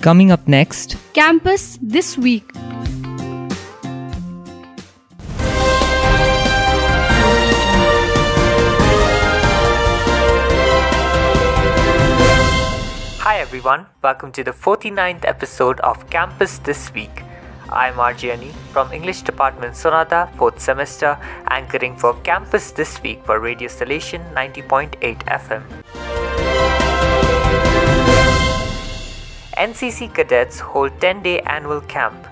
Coming up next, Campus This Week. Hi everyone, welcome to the 49th episode of Campus This Week. I'm Arjani from English Department Sonada, 4th semester, anchoring for Campus This Week for Radio Station 90.8 FM. NCC cadets hold 10-day annual camp.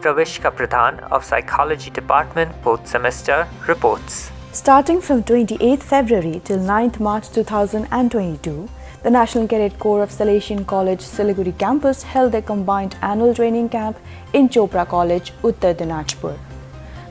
Pravishka Pradhan of Psychology Department, 4th semester, reports. Starting from 28th February till 9th March 2022, the National Cadet Corps of Salesian College Siliguri campus held their combined annual training camp in Chopra College, Uttar Dinajpur.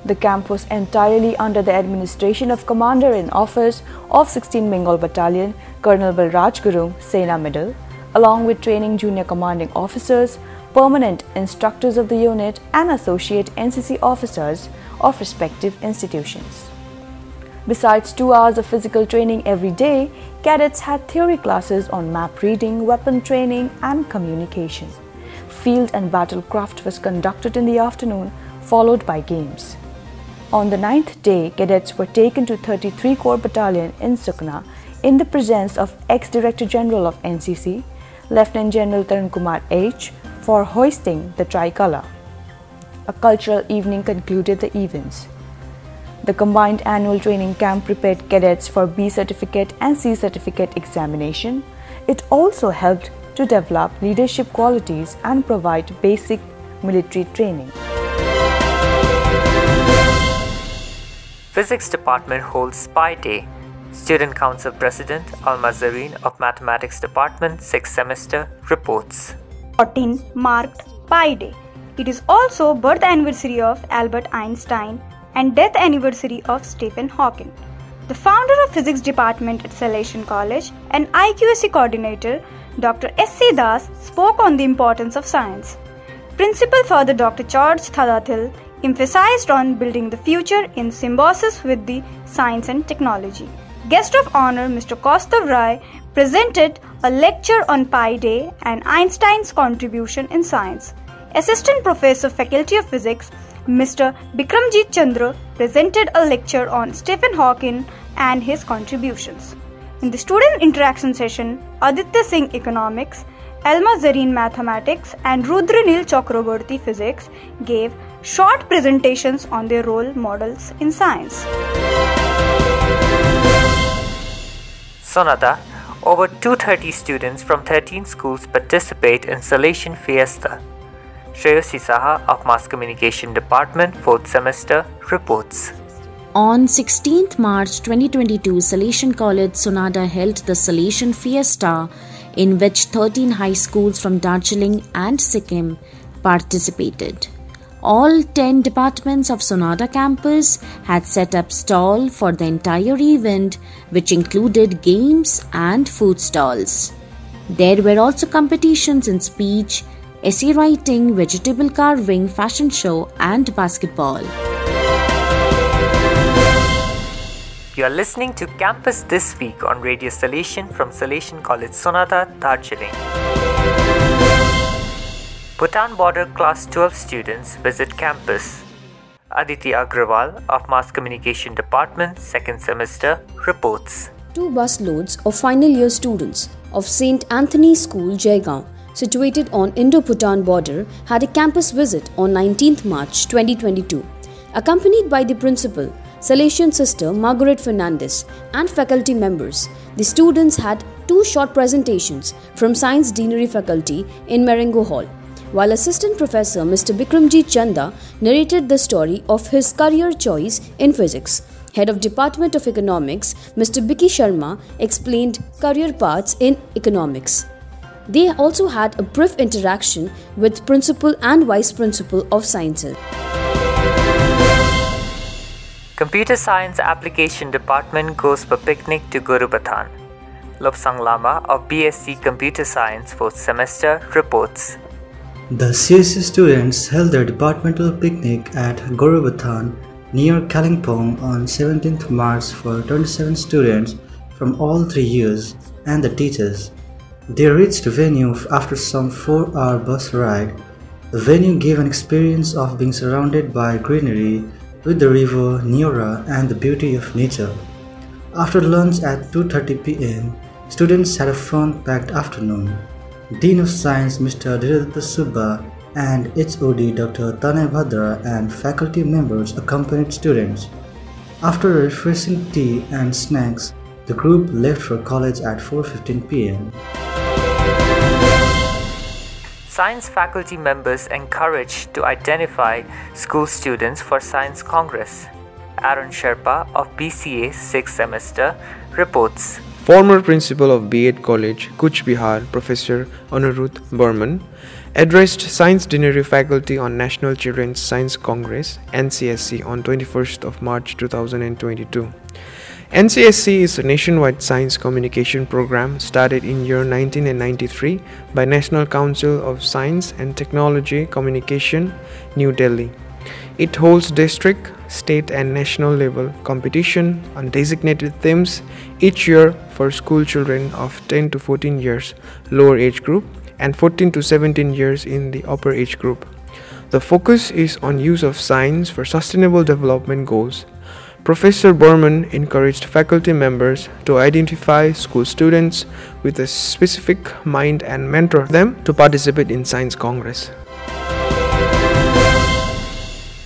The camp was entirely under the administration of Commander-in-Office of 16 Bengal Battalion, Colonel Balraj Gurung, Sena Medal, along with training junior commanding officers, permanent instructors of the unit, and associate NCC officers of respective institutions. Besides two hours of physical training every day, cadets had theory classes on map reading, weapon training, and communication. Field and battlecraft was conducted in the afternoon, followed by games. On the ninth day, cadets were taken to 33 Corps Battalion in Sukna in the presence of ex-Director General of NCC, Lieutenant General Tarun Kumar Aich, for hoisting the tricolour. A cultural evening concluded the events. The combined annual training camp prepared cadets for B certificate and C certificate examination. It also helped to develop leadership qualities and provide basic military training. Physics Department holds Pi Day. Student Council President Alma Zareen of Mathematics Department, 6th semester, reports. 14 marked Pi Day. It is also birth anniversary of Albert Einstein and death anniversary of Stephen Hawking. The founder of Physics Department at Salesian College and IQAC coordinator Dr. S.C. Das spoke on the importance of science. Principal Father Dr. George Thadathil emphasized on building the future in symbiosis with the science and technology. Guest of honor Mr. Kaustav Rai presented a lecture on Pi Day and Einstein's contribution in science. Assistant Professor Faculty of Physics Mr. Bikramjit Chandra presented a lecture on Stephen Hawking and his contributions. In the student interaction session, Aditya Singh Economics, Elma Zareen Mathematics, and Rudranil Chakraborty Physics gave short presentations on their role models in science. Sonada, over 230 students from 13 schools participate in Salesian Fiesta. Shreyasi Saha of Mass Communication Department, 4th semester, reports. On 16th March 2022, Salesian College Sonada held the Salesian Fiesta, in which 13 high schools from Darjeeling and Sikkim participated. All 10 departments of Sonada campus had set up stall for the entire event, which included games and food stalls. There were also competitions in speech, essay writing, vegetable carving, fashion show, and basketball. You are listening to Campus This Week on Radio Salesian from Salesian College Sonada, Darjeeling. Bhutan border class 12 students visit campus. Aditi Agrawal of Mass Communication Department, 2nd semester, reports. Two bus loads of final year students of St. Anthony School, Jaigaon, situated on Indo-Bhutan border, had a campus visit on 19th March 2022. Accompanied by the principal, Salesian sister Margaret Fernandez, and faculty members, the students had two short presentations from Science Deanery faculty in Marengo Hall, while Assistant Professor Mr. Bikramjit Chanda narrated the story of his career choice in physics. Head of Department of Economics, Mr. Biki Sharma, explained career paths in economics. They also had a brief interaction with Principal and Vice Principal of Sciences. Computer Science Application Department goes for picnic to Gorubatan. Lobsang Lama of BSc Computer Science 4th semester reports. The CSC students held their departmental picnic at Gorubatan near Kalimpong on 17th March for 27 students from all three years and the teachers. They reached the venue after some 4 hour bus ride. The venue gave an experience of being surrounded by greenery with the river Neora and the beauty of nature. After lunch at 2.30 pm, students had a fun-packed afternoon. Dean of Science Mr. Didata Subba and HOD Dr. Tanay Bhadra and faculty members accompanied students. After a refreshing tea and snacks, the group left for college at 4.15 pm. Science faculty members encouraged to identify school students for Science Congress. Aaron Sherpa of BCA 6th semester reports. Former principal of B.Ed College, Cooch Behar, Professor Anuruddh Burman, addressed Science Deanery faculty on National Children's Science Congress NCSC on 21st of March 2022. NCSC is a nationwide science communication program started in year 1993 by National Council of Science and Technology Communication, New Delhi. It holds district, state and national level competition on designated themes each year for school children of 10 to 14 years lower age group and 14 to 17 years in the upper age group. The focus is on use of science for sustainable development goals. Professor Burman encouraged faculty members to identify school students with a specific mind and mentor them to participate in Science Congress.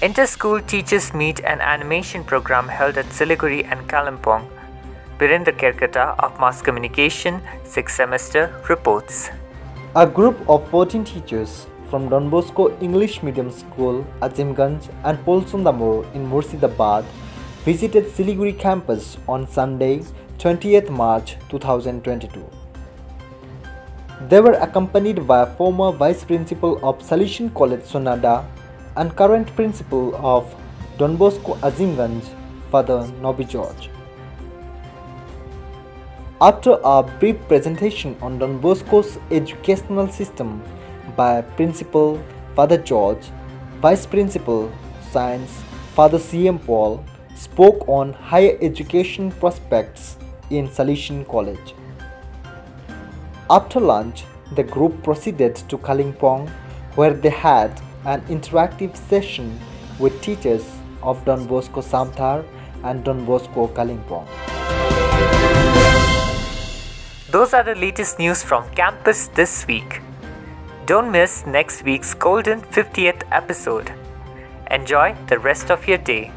Inter-school teachers meet an animation program held at Siliguri and Kalimpong. Birendra Kerkata of Mass Communication, 6th semester, reports. A group of 14 teachers from Don Bosco English Medium School, Azimganj and Polsundamur in Murshidabad visited Siliguri campus on Sunday, 20th March 2022. They were accompanied by a former Vice Principal of Salesian College Sonada and current principal of Don Bosco Azimganj, Father Nobby George. After a brief presentation on Don Bosco's educational system by Principal Father George, Vice Principal Science Father C.M. Paul spoke on higher education prospects in Salesian College. After lunch, the group proceeded to Kalimpong where they had an interactive session with teachers of Don Bosco Samthar and Don Bosco Kalimpong. Those are the latest news from campus this week. Don't miss next week's golden 50th episode. Enjoy the rest of your day.